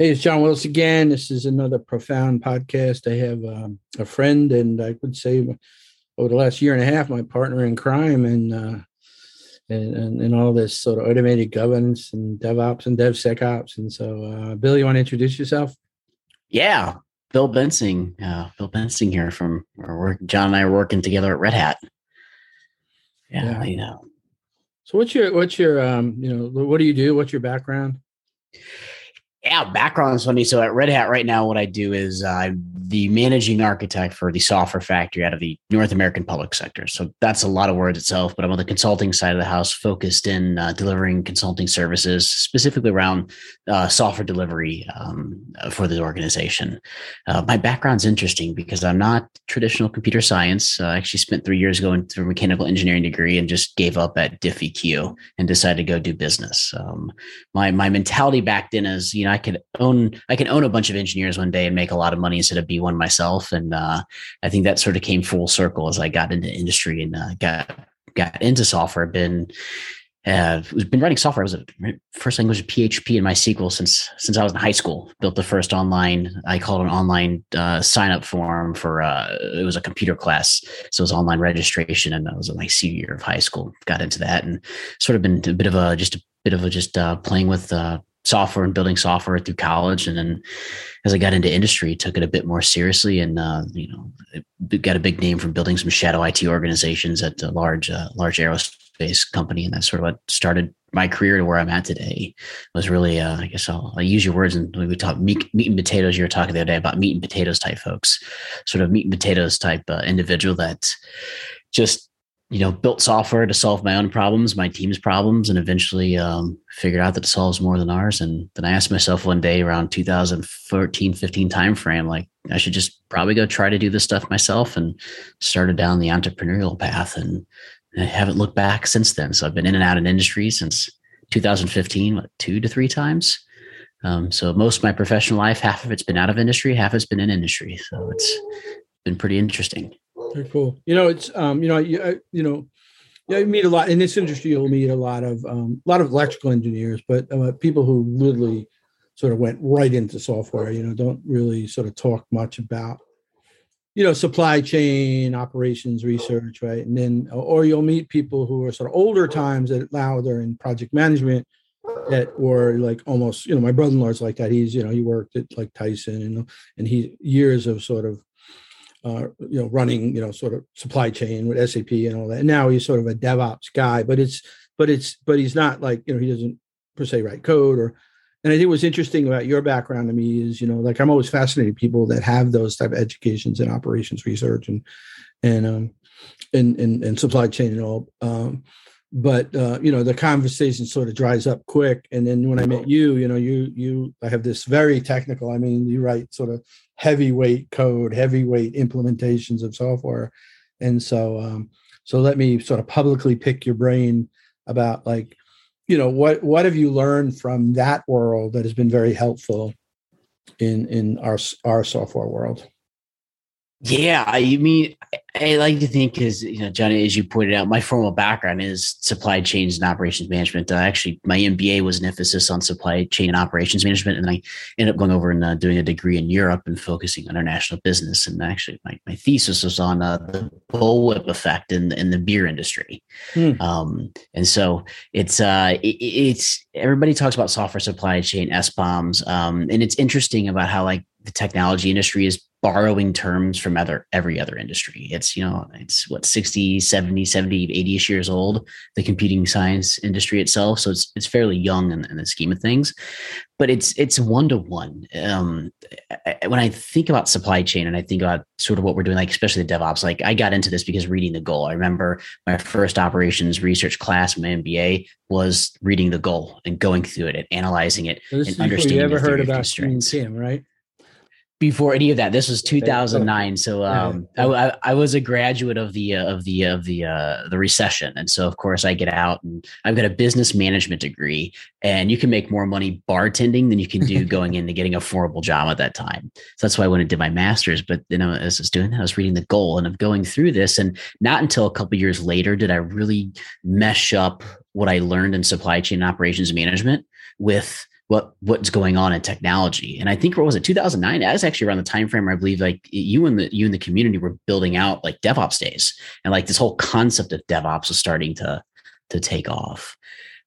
Hey, it's John Willis again. This is another profound podcast. I have um, a friend, and I would say over the last year and a half, my partner in crime, and uh, and, and, and all this sort of automated governance and DevOps and DevSecOps. And so, uh, Bill, you want to introduce yourself? Yeah, Bill Bensing. Uh, Bill Bensing here from work. John and I are working together at Red Hat. Yeah, yeah. you know. So, what's your what's your um you know what do you do? What's your background? Yeah, background is funny. So at Red Hat right now, what I do is uh, the managing architect for the software factory out of the North American public sector. So that's a lot of words itself, but I'm on the consulting side of the house, focused in uh, delivering consulting services, specifically around uh, software delivery um, for the organization. Uh, my background's interesting because I'm not traditional computer science. I actually spent three years going through a mechanical engineering degree and just gave up at DiffEQ and decided to go do business. Um, my my mentality back then is, you know, I could own I can own a bunch of engineers one day and make a lot of money instead of one myself. And uh, I think that sort of came full circle as I got into industry and uh, got got into software. Been uh, been writing software. I was a first language of PHP in MySQL since since I was in high school. Built the first online, I called an online uh, sign up form for uh, it was a computer class, so it was online registration, and I was in my senior year of high school. Got into that and sort of been a bit of a just a bit of a just uh, playing with uh, software and building software through college. And then as i got into industry took it a bit more seriously and uh, you know got a big name from building some shadow it organizations at a large uh, large aerospace company. And that's sort of what started my career to where i'm at today. Was really uh, i guess I'll, I'll, use your words and we talk meat, meat and potatoes. You were talking the other day about meat and potatoes type folks sort of meat and potatoes type uh, individual that just you know, built software to solve my own problems, my team's problems, and eventually um, figured out that it solves more than ours. And then I asked myself one day around 2014, 15 timeframe, like I should just probably go try to do this stuff myself and started down the entrepreneurial path. And I haven't looked back since then. So I've been in and out of industry since 2015, what, two to three times. Um, so most of my professional life, half of it's been out of industry, half it's been in industry. So it's been pretty interesting. Very cool. You know, it's um, you know, you, you know, yeah, you meet a lot in this industry. You'll meet a lot of um, a lot of electrical engineers, but uh, people who literally sort of went right into software. You know, don't really sort of talk much about you know supply chain operations research, right? And then, or you'll meet people who are sort of older times that now they're in project management that were like almost you know my brother-in-law's like that he's you know he worked at like tyson and and he years of sort of uh, you know, running, you know, sort of supply chain with SAP and all that. And now he's sort of a DevOps guy, but it's, but it's, but he's not like, you know, he doesn't per se write code or, and I think what's interesting about your background to me is, you know, like I'm always fascinated people that have those type of educations in operations research and, and, um, and, and, and supply chain and all. Um, but uh, you know the conversation sort of dries up quick and then when i met you you know you you i have this very technical i mean you write sort of heavyweight code, heavyweight implementations of software. And so, um, so let me sort of publicly pick your brain about like, you know, what what have you learned from that world that has been very helpful in in our our software world? Yeah, I mean, I like to think is you know, Johnny, as you pointed out, my formal background is supply chains and operations management. Uh, actually, my MBA was an emphasis on supply chain and operations management, and I ended up going over and uh, doing a degree in Europe and focusing on international business. And actually, my, my thesis was on uh, the bullwhip effect in in the beer industry. Hmm. Um, and so it's uh, it, it's everybody talks about software supply chain, SBOMs, um, and it's interesting about how like the technology industry is borrowing terms from other every other industry. It's you know it's what 60 70 70 80ish years old the computing science industry itself. So it's it's fairly young in, in the scheme of things. But it's it's one to one um when i think about supply chain and i think about sort of what we're doing like especially the devops like i got into this because reading the goal. I remember my first operations research class my mba was reading the goal and going through it and analyzing it and understanding you ever heard about Kim, right before any of that. This was 2009. So um, I, I, was a graduate of the uh, of the of the uh, the recession, and so of course I get out and I've got a business management degree, and you can make more money bartending than you can do going into getting a formal job at that time. So that's why I went and did my master's. But you know, as I was doing that, I was reading the goal, and I'm going through this, and not until a couple years later did I really mesh up what I learned in supply chain operations management with what what's going on in technology. And I think what was it 2009? That was actually around the time frame where I believe like you and the you and the community were building out like DevOps days, and like this whole concept of DevOps was starting to to take off.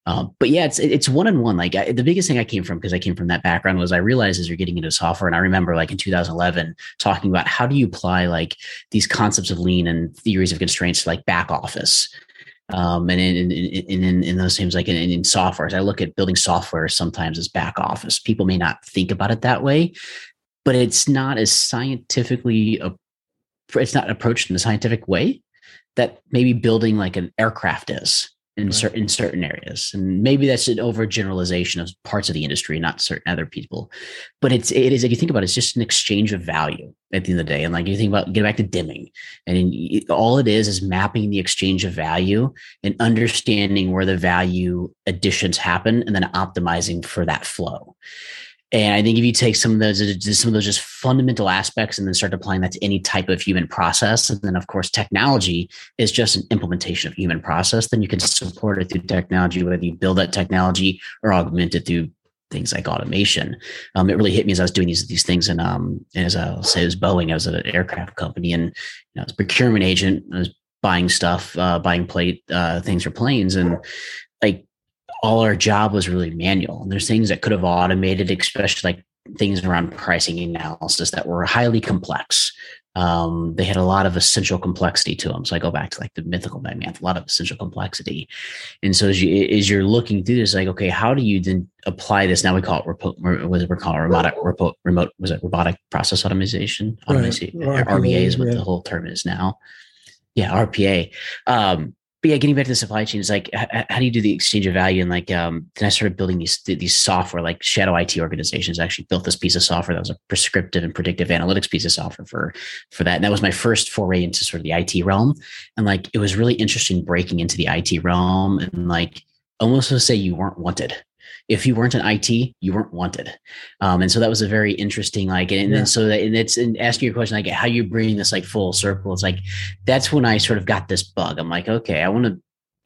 Um, but yeah, it's it's one on one. Like I, the biggest thing I came from because I came from that background was I realized as you're getting into software, and I remember like in 2011 talking about how do you apply like these concepts of lean and theories of constraints to like back office um, and in, in, in, in, those things, like in, in software, I look at building software sometimes as back office. People may not think about it that way, but it's not as scientifically, it's not approached in a scientific way that maybe building like an aircraft is in right. certain in certain areas and maybe that's an overgeneralization of parts of the industry not certain other people but it's it is if you think about it it's just an exchange of value at the end of the day and like you think about get back to Deming and all it is is mapping the exchange of value and understanding where the value additions happen and then optimizing for that flow and I think if you take some of those, some of those just fundamental aspects, and then start applying that to any type of human process, and then of course technology is just an implementation of human process, then you can support it through technology, whether you build that technology or augment it through things like automation. Um, it really hit me as I was doing these these things, and um, as I'll say, it was Boeing. I was at an aircraft company, and you know, I was a procurement agent. I was buying stuff, uh, buying plate uh, things for planes, and all our job was really manual. And there's things that could have automated, especially like things around pricing analysis that were highly complex. Um, they had a lot of essential complexity to them. So I go back to like the mythical man-month, a lot of essential complexity. And so as, you, as you're looking through this, like, okay, how do you then apply this? Now we call it remote, was it we're calling robotic, remote, remote, was it robotic process automation? Right. RPA is what yeah. the whole term is now. Yeah, RPA. Um, but yeah, getting back to the supply chain is like, how, how do you do the exchange of value? And like, um, then I started building these these software, like shadow IT organizations. Actually built this piece of software that was a prescriptive and predictive analytics piece of software for for that. And that was my first foray into sort of the IT realm. And like, it was really interesting breaking into the IT realm and like almost to say you weren't wanted if you weren't in IT, you weren't wanted. Um, and so that was a very interesting, like, and, yeah. and so that, and it's and asking your question, like, how you bring this like full circle. It's like, that's when I sort of got this bug. I'm like, okay, I want to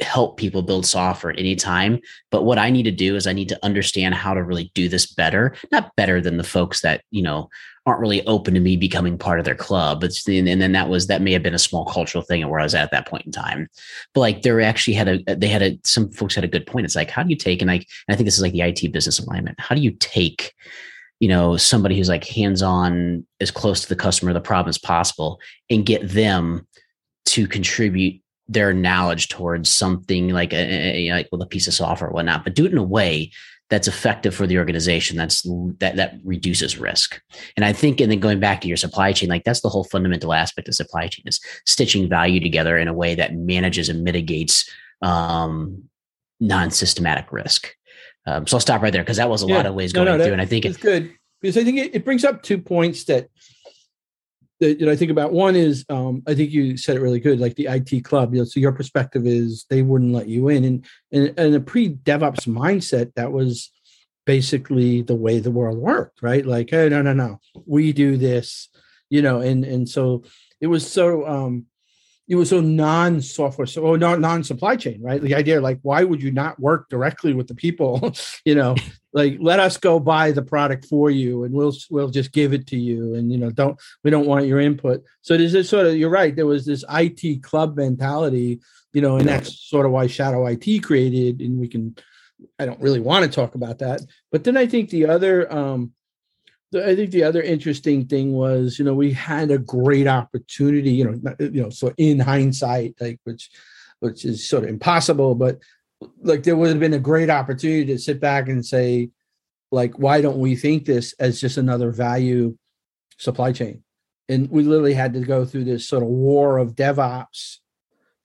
help people build software at any time. But what I need to do is I need to understand how to really do this better, not better than the folks that, you know, aren't really open to me becoming part of their club. But and then that was that may have been a small cultural thing where I was at, at that point in time. But like there actually had a they had a some folks had a good point. It's like how do you take and like and I think this is like the IT business alignment. How do you take you know somebody who's like hands on as close to the customer the problem as possible and get them to contribute their knowledge towards something like a, a like with a piece of software or whatnot, but do it in a way that's effective for the organization that's that that reduces risk. And i think and then going back to your supply chain like that's the whole fundamental aspect of supply chain is stitching value together in a way that manages and mitigates um, non-systematic risk. Um, so i'll stop right there because that was a yeah, lot of ways going no, no, through and i think it's it, good. Because i think it, it brings up two points that that you know, I think about one is um, I think you said it really good, like the IT club. You know, so your perspective is they wouldn't let you in, and and, and a pre DevOps mindset that was basically the way the world worked, right? Like, hey, no, no, no, we do this, you know, and and so it was so um, it was so non-software, so oh, non non-supply chain, right? The idea, like, why would you not work directly with the people? you know, like let us go buy the product for you, and we'll we'll just give it to you, and you know, don't we don't want your input. So there's this sort of you're right. There was this IT club mentality, you know, and that's sort of why Shadow IT created, and we can. I don't really want to talk about that, but then I think the other um, I think the other interesting thing was, you know, we had a great opportunity, you know, you know, so in hindsight, like which, which is sort of impossible, but like there would have been a great opportunity to sit back and say, like, why don't we think this as just another value supply chain? And we literally had to go through this sort of war of DevOps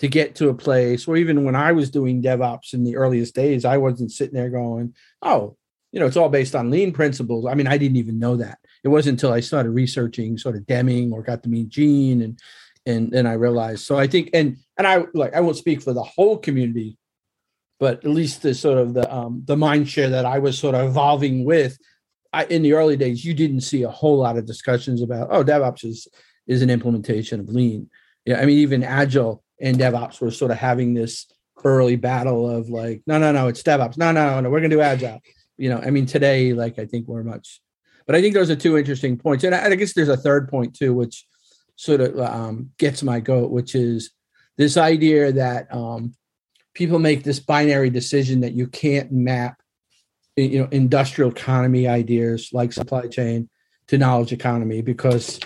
to get to a place where even when I was doing DevOps in the earliest days, I wasn't sitting there going, oh, you know, it's all based on lean principles. I mean, I didn't even know that. It wasn't until I started researching sort of Deming or got to meet Gene and and then I realized. So I think and and I like I won't speak for the whole community, but at least the sort of the um the mind share that I was sort of evolving with. I, in the early days, you didn't see a whole lot of discussions about oh DevOps is is an implementation of lean. Yeah, I mean even Agile and DevOps were sort of having this early battle of like no no no it's DevOps no no no we're gonna do Agile you know, I mean, today, like I think we're much, but I think those are two interesting points, and I, I guess there's a third point too, which sort of um, gets my goat, which is this idea that um, people make this binary decision that you can't map, you know, industrial economy ideas like supply chain to knowledge economy because,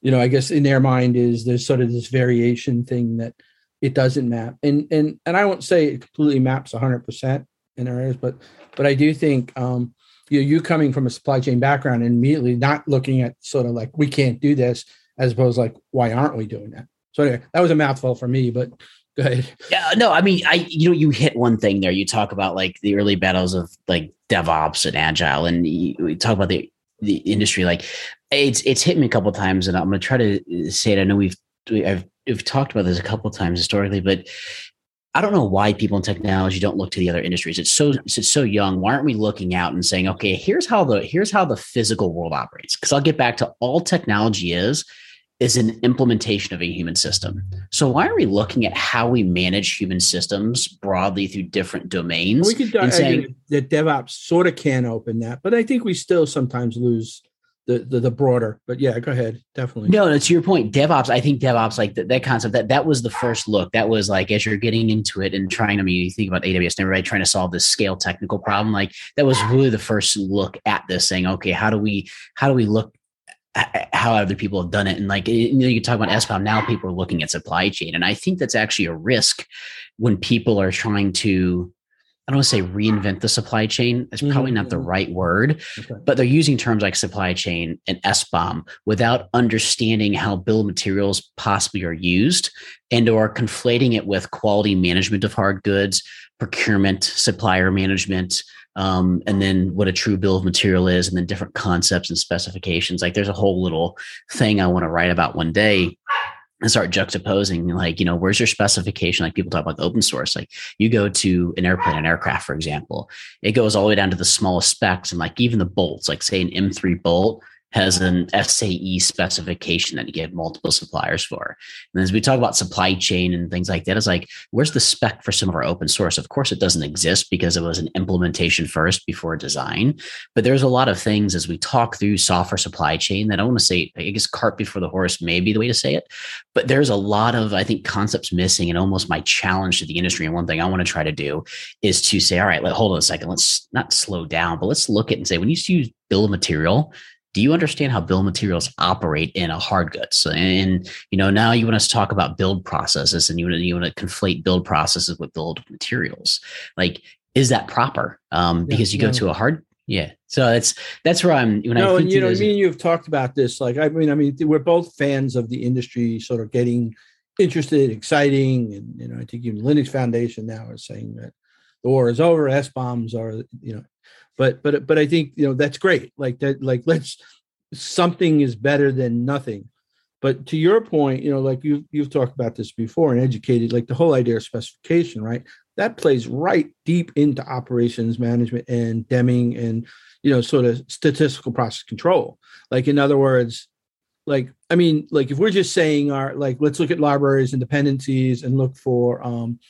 you know, I guess in their mind is there's sort of this variation thing that it doesn't map, and and and I won't say it completely maps 100 percent in our areas, but but I do think um, you know, you coming from a supply chain background and immediately not looking at sort of like we can't do this as opposed like why aren't we doing that? So anyway, that was a mouthful for me, but go ahead. Yeah, no, I mean, I you know, you hit one thing there. You talk about like the early battles of like DevOps and Agile, and you, talk about the the industry. Like it's it's hit me a couple times, and I'm to try to say it. I know we've I've we've talked about this a couple times historically, but I don't know why people in technology don't look to the other industries. It's so it's so young. Why aren't we looking out and saying, okay, here's how the here's how the physical world operates? Because I'll get back to all technology is is an implementation of a human system. So why are we looking at how we manage human systems broadly through different domains? We could uh, and saying that DevOps sort of can open that, but I think we still sometimes lose the, the, the broader. But yeah, go ahead. Definitely. No, to your point, DevOps. I think DevOps, like that, that concept, that that was the first look. That was like as you're getting into it and trying. To, I mean, you think about AWS and everybody trying to solve this scale technical problem. Like that was really the first look at this, saying, okay, how do we how do we look how other people have done it. And like you know, you talk about SBOM, now people are looking at supply chain. And I think that's actually a risk when people are trying to, I don't want to say reinvent the supply chain. That's probably not the mm-hmm. right word, okay. but they're using terms like supply chain and SBOM without understanding how bill of materials possibly are used and or conflating it with quality management of hard goods, procurement, supplier management, um, and then what a true bill of material is, and then different concepts and specifications. Like there's a whole little thing I want to write about one day and start juxtaposing like you know where's your specification? Like people talk about open source like you go to an airplane an aircraft for example it goes all the way down to the smallest specs and like even the bolts like say an m3 bolt has an SAE specification that you get multiple suppliers for. And as we talk about supply chain and things like that, it's like, where's the spec for some of our open source? Of course, it doesn't exist because it was an implementation first before design. But there's a lot of things as we talk through software supply chain that I want to say, I guess, cart before the horse may be the way to say it. But there's a lot of, I think, concepts missing. And almost my challenge to the industry, and one thing I want to try to do is to say, all right, let, hold on a second, let's not slow down, but let's look at and say, when you use bill of material, do you understand how bill materials operate in a hard goods? And you know, now you want us to talk about build processes, and you want to, you want to conflate build processes with build materials. Like, is that proper? Um, because yeah, you go to a hard, yeah. So that's that's where I'm. When no, I and you know, me and you have talked about this. Like, I mean, I mean, we're both fans of the industry, sort of getting interested, exciting, and you know, I think even Linux Foundation now is saying that the war is over. SBOMs are, you know, but but but I think you know that's great. Like that, like let's something is better than nothing. But to your point, you know, like you've you've talked about this before and educated, like the whole idea of specification, right? That plays right deep into operations management and Deming and you know, sort of statistical process control. Like in other words, like I mean, like if we're just saying our like let's look at libraries and dependencies and look for um,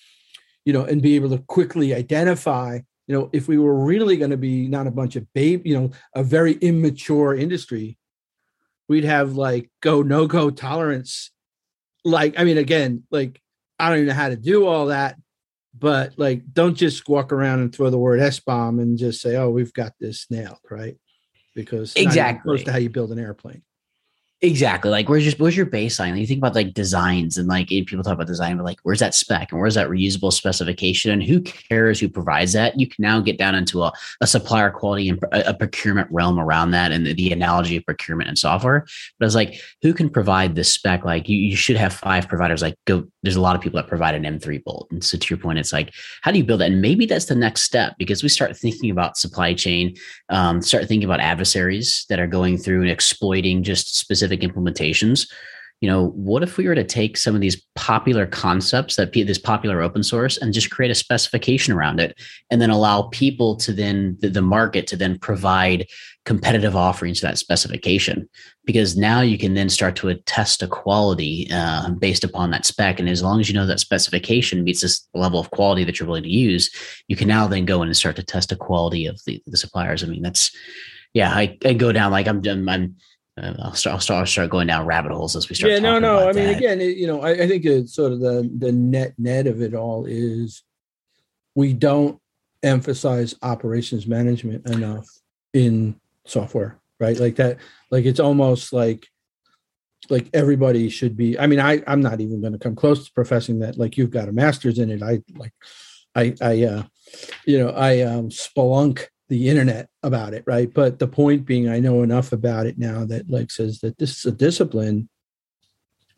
you know, and be able to quickly identify you know, if we were really going to be not a bunch of babe, you know, a very immature industry, we'd have like go no go tolerance. Like, I mean, again, like I don't even know how to do all that, but like, don't just walk around and throw the word SBOM and just say, "Oh, we've got this nailed," right? Because exactly close to how you build an airplane. Exactly. Like, where's just where's your baseline? Like, you think about like designs and like people talk about design, but like, where's that spec and where's that reusable specification? And who cares who provides that? You can now get down into a, a supplier quality and a, a procurement realm around that and the, the, analogy of procurement and software. But it's like, who can provide this spec? Like, you, you should have five providers. Like, go. There's a lot of people that provide an M3 bolt. And so, to your point, it's like, how do you build that? And maybe that's the next step because we start thinking about supply chain, um, start thinking about adversaries that are going through and exploiting just specific specific implementations. You know, what if we were to take some of these popular concepts that this popular open source and just create a specification around it and then allow people to then the, market to then provide competitive offerings to that specification? Because now you can then start to attest a quality uh, based upon that spec. And as long as you know that specification meets this level of quality that you're willing to use you can now then go in and start to test the quality of the, the suppliers. I mean that's yeah I, I go down like i'm i'm I'll start, I'll start, I'll start going down rabbit holes as we start. Yeah, no, no. I mean, that. again, it, you know, I, I think it's sort of the the net net of it all is we don't emphasize operations management enough in software, right? Like that, like it's almost like like everybody should be. I mean, I I'm not even going to come close to professing that. Like you've got a master's in it. I like, I I uh, you know, I um spelunk the internet about it, right? But the point being, I know enough about it now that like says that this is a discipline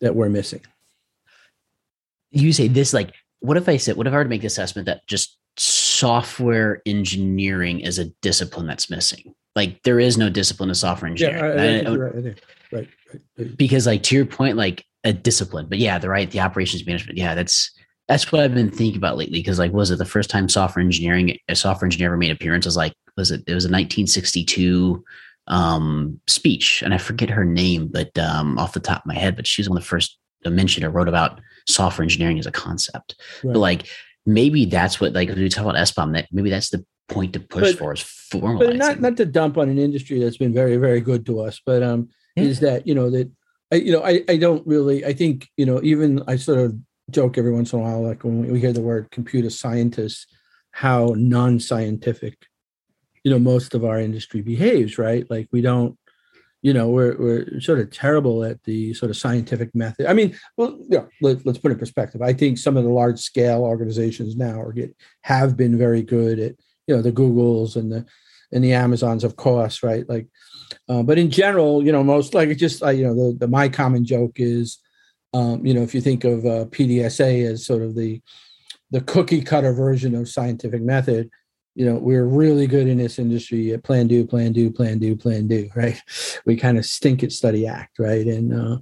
that we're missing. You say this like, what if I said, what if I were to make the assessment that just software engineering is a discipline that's missing? Like there is no discipline of software engineering. Yeah, I, I, right, right, right, right. Because like to your point, like a discipline, but yeah, the right, the operations management. Yeah, that's that's what I've been thinking about lately. Because like, was it the first time software engineering, a software engineer ever made appearance? Was like, was it? It was a 1962 um, speech, and I forget her name, but um, off the top of my head, but she was one of the first to mention or wrote about software engineering as a concept. Right. But like, maybe that's what like we talk about SBOM. That maybe that's the point to push but, for is formalizing. But not not to dump on an industry that's been very very good to us, but um, yeah. is that you know that I, you know I I don't really I think you know even I sort of joke every once in a while, like when we hear the word computer scientists, how non-scientific, you know, most of our industry behaves, right? Like we don't, you know, we're we're sort of terrible at the sort of scientific method. I mean, well, yeah, let, us put it in perspective. I think some of the large scale organizations now are get have been very good at, you know, the Googles and the and the Amazons of course, right? Like, uh, but in general, you know, most like it just, uh, you know, the, the my common joke is, um, you know, if you think of uh, PDSA as sort of the the cookie cutter version of scientific method, you know, we're really good in this industry at plan, do, plan, do, plan, do, plan, do, right? We kind of stink at study, act, right? And uh,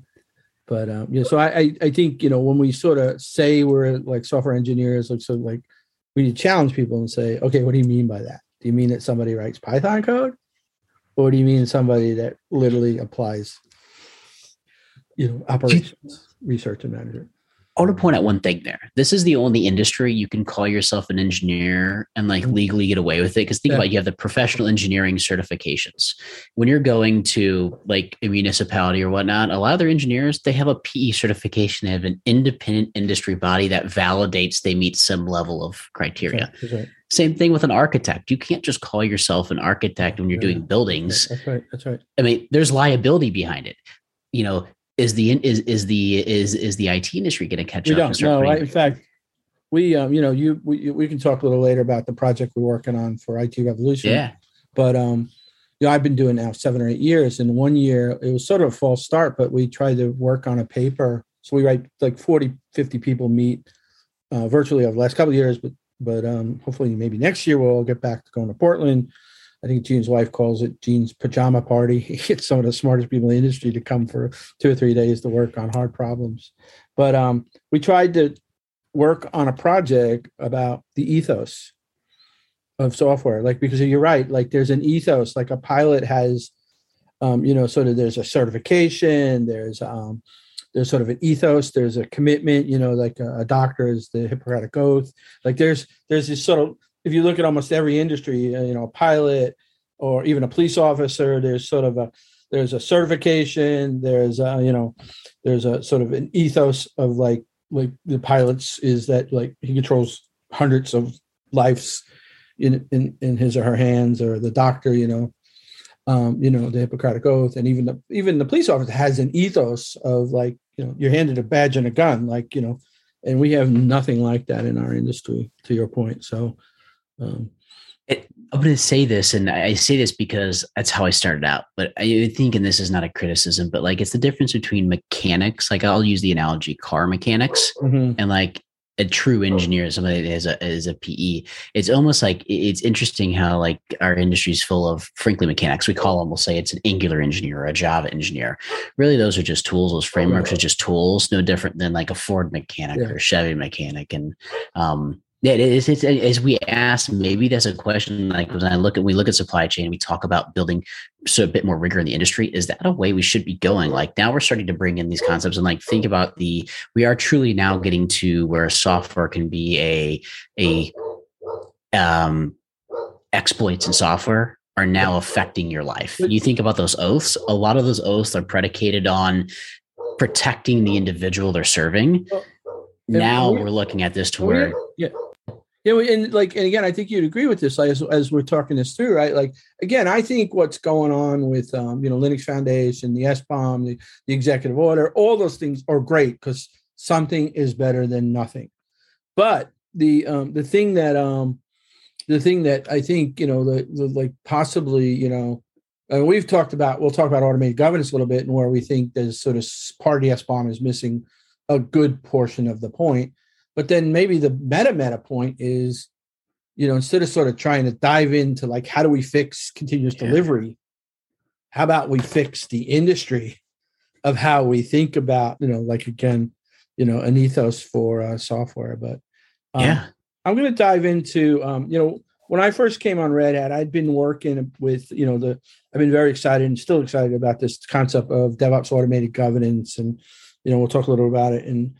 but um, know, so I, I think you know when we sort of say we're like software engineers, like so like we need to challenge people and say, okay, what do you mean by that? Do you mean that somebody writes Python code, or do you mean somebody that literally applies, you know, operations? research and management. I want to point out one thing there. This is the only industry you can call yourself an engineer and like mm-hmm. legally get away with it. Because think yeah. about it, you have the professional engineering certifications. When you're going to like a municipality or whatnot, a lot of their engineers they have a PE certification. They have an independent industry body that validates they meet some level of criteria. That's right. That's right. Same thing with an architect. You can't just call yourself an architect when you're yeah. doing buildings. That's right. That's right. I mean, there's liability behind it. You know, is the is is the is is the IT industry going to catch we up? Don't, no, in fact, we um, you know you we we can talk a little later about the project we're working on for IT Revolution. Yeah, but um, you know I've been doing now seven or eight years, and one year it was sort of a false start, but we tried to work on a paper. So we write like 40, 50 people meet uh, virtually over the last couple of years, but but um, hopefully maybe next year we'll get back to going to Portland I think Gene's wife calls it Gene's pajama party. He gets some of the smartest people in the industry to come for two or three days to work on hard problems. But um, we tried to work on a project about the ethos of software, like because you're right, like there's an ethos, like a pilot has, um, you know, sort of there's a certification, there's um, there's sort of an ethos, there's a commitment, you know, like a, a doctor is the Hippocratic oath, like there's there's this sort of if you look at almost every industry, uh, you know, a pilot or even a police officer, there's sort of a there's a certification, there's a, you know, there's a sort of an ethos of like like the pilots is that like he controls hundreds of lives in in in his or her hands, or the doctor, you know, um, you know, the Hippocratic oath, and even the even the police officer has an ethos of like, you know, you're handed a badge and a gun, like, you know, and we have nothing like that in our industry, to your point. So um, it, I'm going to say this, and I say this because that's how I started out. But I think, and this is not a criticism, but like it's the difference between mechanics. Like I'll use the analogy car mechanics, mm-hmm. and like a true engineer, somebody that is a is a PE. It's almost like it's interesting how like our industry is full of frankly mechanics. We call them, we'll say it's an Angular engineer or a Java engineer. Really, those are just tools. Those frameworks are just tools, no different than like a Ford mechanic yeah. or Chevy mechanic. And um, yeah, it is. It's, as we ask, maybe that's a question. Like when I look at, we look at supply chain, we talk about building so a bit more rigor in the industry. Is that a way we should be going? Like now we're starting to bring in these concepts and like think about the. We are truly now getting to where software can be a a um exploits in software are now affecting your life. You think about those oaths. A lot of those oaths are predicated on protecting the individual they're serving. Now we're looking at this to where yeah yeah, and like, and again, I think you'd agree with this as, as we're talking this through, right? Like, again, I think what's going on with, um, you know, Linux Foundation, the SBOM, the, the executive order, all those things are great because something is better than nothing. But the um, the thing that um, the thing that I think you know the, the like possibly you know uh, we've talked about we'll talk about automated governance a little bit and where we think there's sort of part of the SBOM is missing a good portion of the point but then maybe the meta meta point is, you know, instead of sort of trying to dive into like how do we fix continuous yeah. delivery, how about we fix the industry of how we think about, you know, like again, you know, an ethos for uh, software. But um, yeah, I'm going to dive into, um, you know, when I first came on Red Hat, I'd been working with, you know, the I've been very excited and still excited about this concept of DevOps automated governance, and you know, we'll talk a little about it. And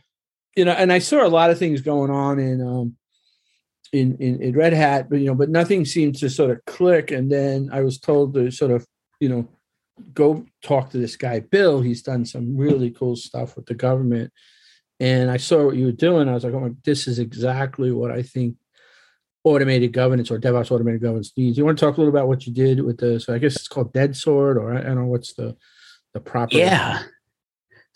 you know, and I saw a lot of things going on in um in, in in Red Hat, but you know, but nothing seemed to sort of click. And then I was told to sort of, you know, go talk to this guy Bill. He's done some really cool stuff with the government. And I saw what you were doing. I was like, oh this is exactly what I think automated governance or DevOps automated governance needs. You want to talk a little about what you did with the so I guess it's called Dead Sword, or I don't know what's the the proper yeah.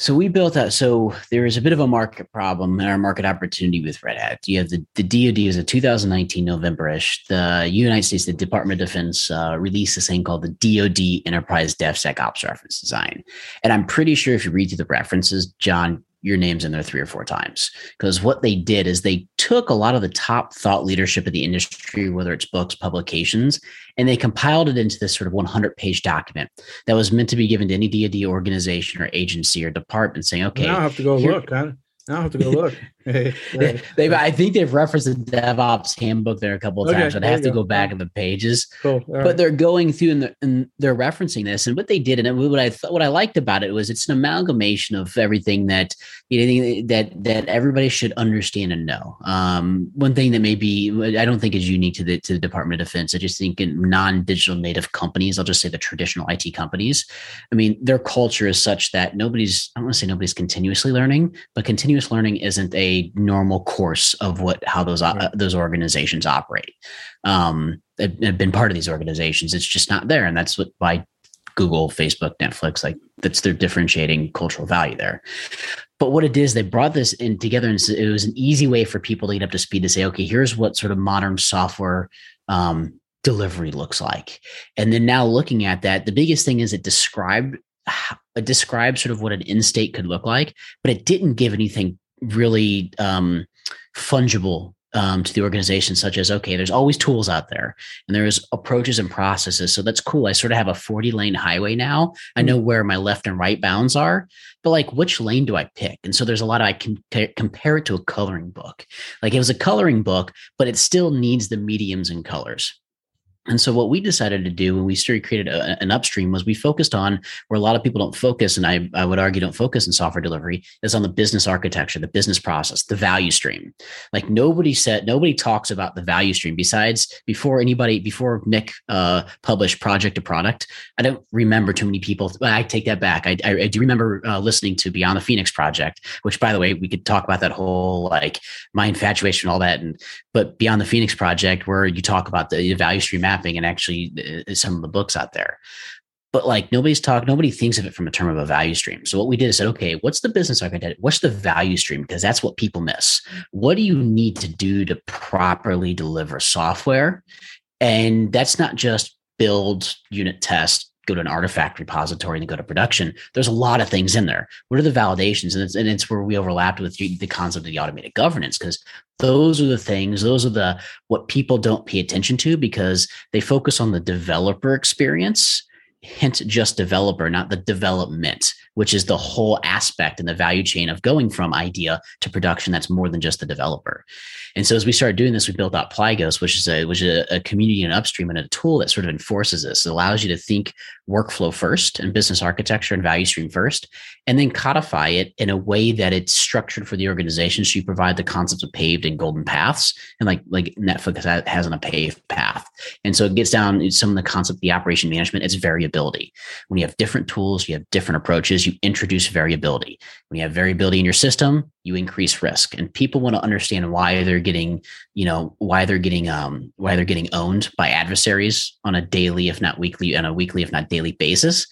So we built that. So there is a bit of a market problem and our market opportunity with Red Hat. You have the, the DoD is a 2019 November-ish. The United States, the Department of Defense, uh, released this thing called the DoD Enterprise DevSecOps Reference Design. And I'm pretty sure if you read through the references, John, your name's in there three or four times because what they did is they took a lot of the top thought leadership of the industry whether it's books publications and they compiled it into this sort of 100 page document that was meant to be given to any DoD organization or agency or department saying okay now i have to go here, look huh? now i have to go look they, I think they've referenced the DevOps handbook there a couple of okay, times. I'd have to go, go back in the pages. Cool. But right. they're going through and they're, and they're, referencing this. And what they did, and what I thought, what I liked about it was it's an amalgamation of everything that you know that that everybody should understand and know. Um, one thing that maybe I don't think is unique to the to the Department of Defense. I just think in non-digital native companies, I'll just say the traditional IT companies. I mean, their culture is such that nobody's. I don't want to say nobody's continuously learning, but continuous learning isn't a normal course of what how those uh, those organizations operate. Um, have been part of these organizations. It's just not there, and that's what why Google, Facebook, Netflix, like that's their differentiating cultural value there. But what it is, they brought this in together, and it was an easy way for people to get up to speed to say, okay, here's what sort of modern software um, delivery looks like. And then now looking at that, the biggest thing is it described it described sort of what an in state could look like, but it didn't give anything really um, fungible um, to the organization, such as okay, there's always tools out there, and there's approaches and processes. So that's cool. I sort of have a 40 lane highway now. I know mm. where my left and right bounds are, but like which lane do I pick? And so there's a lot of I can compare it to a coloring book. Like it was a coloring book, but it still needs the mediums and colors. And so what we decided to do when we started created a, an upstream was we focused on where a lot of people don't focus, and I, I would argue don't focus in software delivery is on the business architecture, the business process, the value stream. Like nobody said, nobody talks about the value stream besides before anybody, before Mik uh, published project to product. I don't remember too many people. I take that back. I, I, I do remember uh, listening to Beyond the Phoenix project, which by the way, we could talk about that whole like my infatuation, and all that. And, but Beyond the Phoenix project, where you talk about the value stream mapping and actually uh, some of the books out there. But like nobody's talk nobody thinks of it from a term of a value stream. So what we did is said okay what's the business architect what's the value stream? Because that's what people miss. What do you need to do to properly deliver software? And that's not just build unit test go to an artifact repository and go to production. There's a lot of things in there. What are the validations? And it's, and it's where we overlapped with the concept of the automated governance because those are the things, those are the what people don't pay attention to because they focus on the developer experience hint just developer, not the development, which is the whole aspect in the value chain of going from idea to production. That's more than just the developer. And so as we started doing this, we built out Ploigos, which is a which is a, a community and upstream and a tool that sort of enforces this. It allows you to think workflow first and business architecture and value stream first, and then codify it in a way that it's structured for the organization. So you provide the concepts of paved and golden paths, and like like Netflix has on a paved path. And so it gets down some of the concept, the operation management, it's variability. When you have different tools, you have different approaches, you introduce variability. When you have variability in your system, you increase risk. And people want to understand why they're getting, you know, why they're getting um why they're getting owned by adversaries on a daily, if not weekly, on a weekly, if not daily basis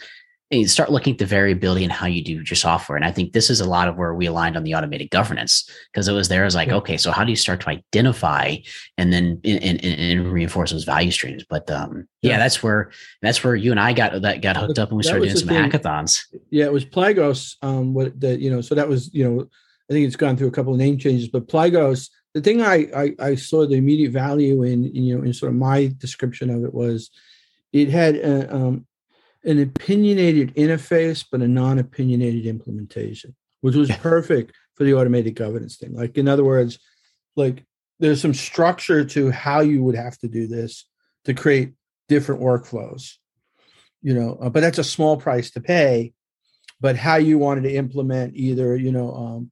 you start looking at the variability in how you do your software. And I think this is a lot of where we aligned on the automated governance because it was there as like, yeah. okay, so how do you start to identify and then and, and, and reinforce those value streams? But um, yeah. yeah. that's where that's where you and I got that got hooked up and we started doing some thing. hackathons. Yeah, it was Ploigos. Um, what that you know, so that was you know, I think it's gone through a couple of name changes, but Ploigos. The thing I, I I saw the immediate value in you know in sort of my description of it was it had a, um, an opinionated interface, but a non opinionated implementation, which was perfect for the automated governance thing. Like, in other words, like there's some structure to how you would have to do this to create different workflows, you know, uh, but that's a small price to pay. But how you wanted to implement either, you know, um,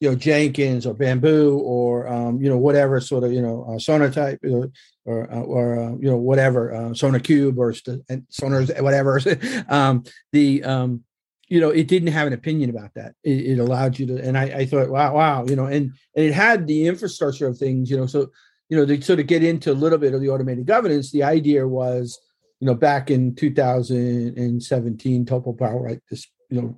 you know Jenkins or Bamboo or um, you know whatever sort of you know uh, Sonatype or or, uh, or uh, you know whatever uh, SonarQube or st- Sonars whatever um, the um, you know it didn't have an opinion about that it, it allowed you to and I, I, thought wow wow you know and and it had the infrastructure of things you know so you know to sort of get into a little bit of the automated governance the idea was you know back in 2017 Topo Pal right this you know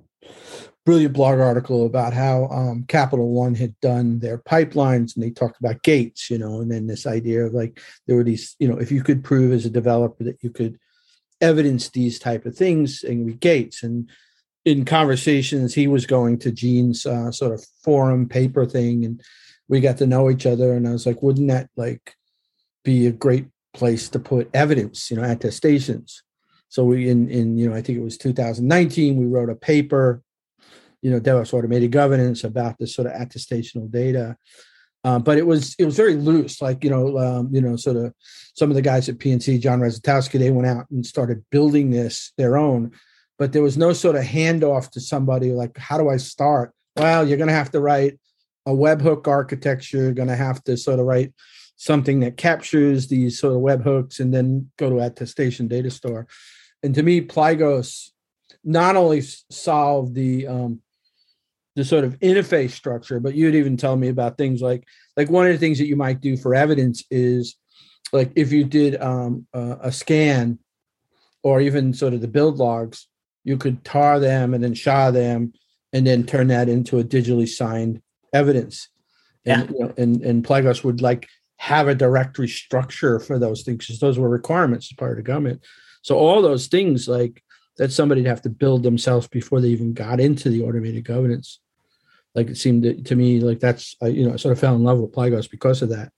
brilliant blog article about how um, Capital One had done their pipelines, and they talked about gates, you know, and then this idea of like there were these, you know, if you could prove as a developer that you could evidence these type of things, and we gates. And in conversations, he was going to Gene's uh, sort of forum paper thing, and we got to know each other. And I was like, wouldn't that like be a great place to put evidence, you know, attestations? So we in in you know I think it was 2019 we wrote a paper you know DevOps automated governance about this sort of attestational data. Uh, but it was it was very loose, like you know, um, you know, sort of some of the guys at PNC, John Rzeszotarski, they went out and started building this their own, but there was no sort of handoff to somebody like, how do I start? Well, you're going to have to write a webhook architecture. You're going to have to sort of write something that captures these sort of webhooks and then go to attestation data store. And to me, Ploigos not only solved the um, the sort of interface structure but you'd even tell me about things like like one of the things that you might do for evidence is like if you did um, uh, a scan or even sort of the build logs you could tar them and then sha them and then turn that into a digitally signed evidence and yeah. you know, and and Ploigos would like have a directory structure for those things because those were requirements as part of the government so all those things like that somebody'd have to build themselves before they even got into the automated governance. Like it seemed to, to me like that's I, you know I sort of fell in love with Ploigos because of that.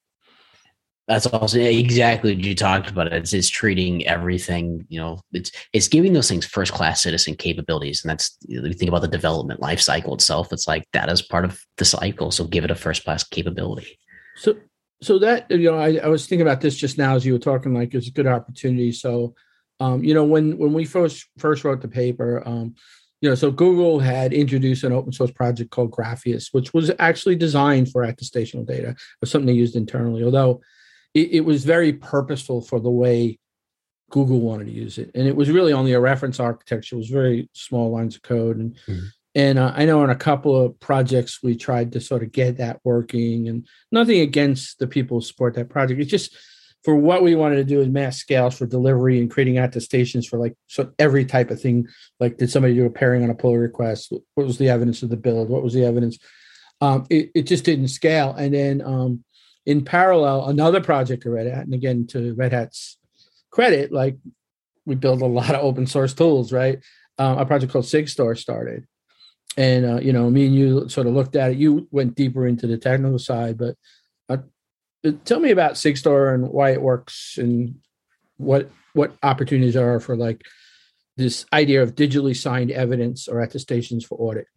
That's also exactly what you talked about. It's, it's treating everything, you know, it's it's giving those things first class citizen capabilities. And that's you, know, you think about the development life cycle itself. It's like that is part of the cycle. So give it a first class capability. So so that you know, I, I was thinking about this just now as you were talking, like it's a good opportunity. So um, you know, when when we first first wrote the paper, um, you know, so Google had introduced an open source project called Grafeas, which was actually designed for attestational data. Was something they used internally, although it, it was very purposeful for the way Google wanted to use it, and it was really only a reference architecture. It was very small lines of code, and mm-hmm. and uh, I know in a couple of projects we tried to sort of get that working, and nothing against the people who support that project. It's just for what we wanted to do is mass scales for delivery and creating attestations for like so every type of thing. Like, did somebody do a pairing on a pull request? What was the evidence of the build? What was the evidence? Um, it, it just didn't scale. And then um, in parallel, another project at Red Hat, and again to Red Hat's credit, like we build a lot of open source tools, right? Um, a project called SigStore started, and uh, you know, me and you sort of looked at it. You went deeper into the technical side, but tell me about SigStore and why it works and what what opportunities are for like this idea of digitally signed evidence or attestations for audit.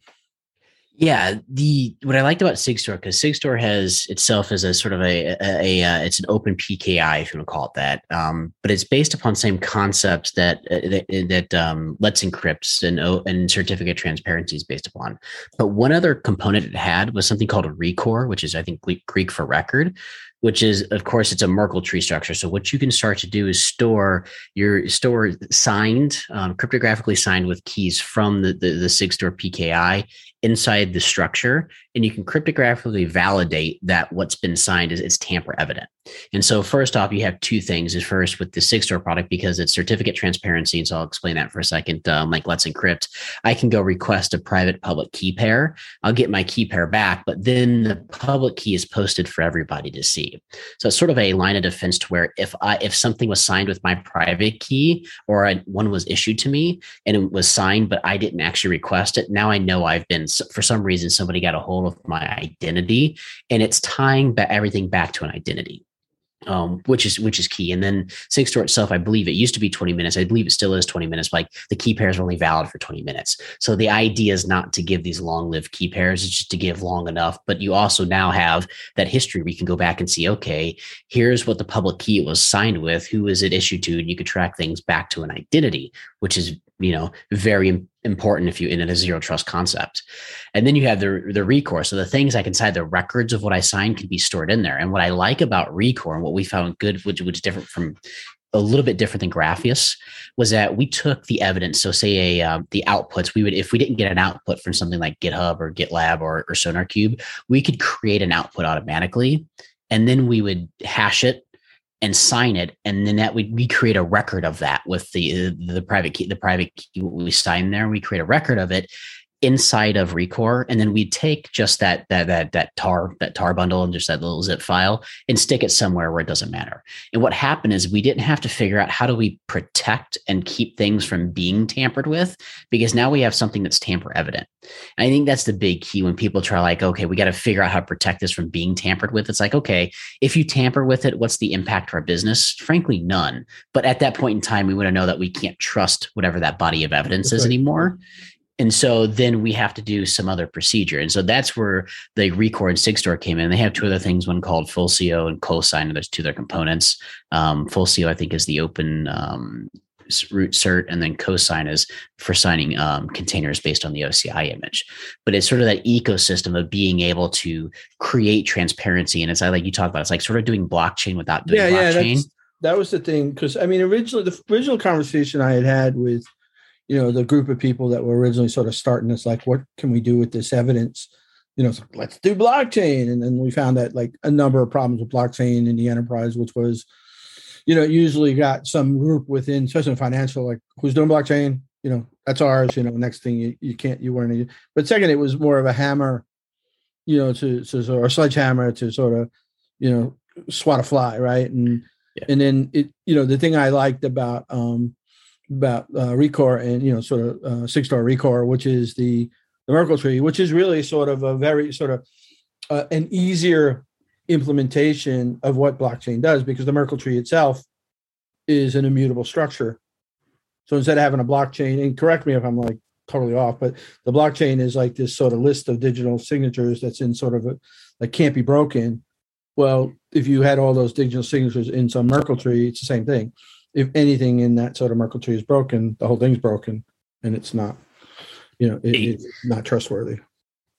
Yeah, the what I liked about Sigstore because Sigstore has itself as a sort of a, a, a uh, it's an open PKI if you want to call it that, um, but it's based upon same concepts that uh, that, that um, Let's Encrypt and and certificate transparency is based upon. But one other component it had was something called a Rekor, which is I think Greek for record, which is of course it's a merkle tree structure. So what you can start to do is store your store signed um, cryptographically signed with keys from the, the, the sigstore pki inside the structure and you can cryptographically validate that what's been signed is it's tamper evident. And so first off, you have two things. Is first with the Sigstore product because it's certificate transparency, and so I'll explain that for a second. Um, like Let's Encrypt, I can go request a private public key pair. I'll get my key pair back, but then the public key is posted for everybody to see. So it's sort of a line of defense to where if I if something was signed with my private key or I, one was issued to me and it was signed, but I didn't actually request it, now I know I've been for some reason somebody got a hold of my identity and it's tying everything back to an identity um, which is which is key. And then Sigstore itself, I believe it used to be 20 minutes. I believe it still is 20 minutes. Like the key pairs are only valid for 20 minutes. So the idea is not to give these long-lived key pairs, it's just to give long enough. But you also now have that history where you can go back and see, okay, here's what the public key was signed with, who is it issued to, and you could track things back to an identity, which is you know very important if you in a zero trust concept. And then you have the the Rekor so the things i can inside the records of what i signed can be stored in there. And what i like about Rekor and what we found good which, is different from a little bit different than Grafeas was that we took the evidence. So, say a um, the outputs, we would if we didn't get an output from something like GitHub or GitLab or, or SonarQube, we could create an output automatically, and then we would hash it and sign it and then that we, we create a record of that with the uh, the private key the private key we sign there we create a record of it inside of Rekor, and then we'd take just that that that that tar that tar bundle and just that little zip file and stick it somewhere where it doesn't matter. And what happened is we didn't have to figure out how do we protect and keep things from being tampered with because now we have something that's tamper evident. And I think that's the big key when people try like, okay, we got to figure out how to protect this from being tampered with. It's like, okay, if you tamper with it, what's the impact to our business? Frankly, none. But at that point in time, we want to know that we can't trust whatever that body of evidence that's is right. anymore and so then we have to do some other procedure. And so that's where the Rekor and Sigstore came in. They have two other things, one called Fulcio and Cosign. And there's two other components. Um, Fulcio, I think, is the open um, root cert, and then Cosign is for signing um, containers based on the OCI image. But it's sort of that ecosystem of being able to create transparency. And it's like you talk about, it's like sort of doing blockchain without doing yeah, blockchain. Yeah, that was the thing. Because I mean, originally, the original conversation I had had with you know the group of people that were originally sort of starting this like what can we do with this evidence? You know let's do blockchain. And then we found that like a number of problems with blockchain in the enterprise which was you know usually got some group within especially in financial like who's doing blockchain? You know that's ours you know next thing you, you can't you weren't but second it was more of a hammer you know to to or a sledgehammer to sort of you know swat a fly right? And yeah. and then it you know the thing i liked about um about uh, Rekor and you know sort of uh, Sigstore Rekor, which is the the Merkle tree, which is really sort of a very sort of uh, an easier implementation of what blockchain does because the Merkle tree itself is an immutable structure. So instead of having a blockchain, and correct me if I'm like totally off, but the blockchain is like this sort of list of digital signatures that's in sort of a that can't be broken. Well, if you had all those digital signatures in some Merkle tree, it's the same thing if anything in that sort of Merkle tree is broken, the whole thing's broken, and it's not, you know, it, it's not trustworthy.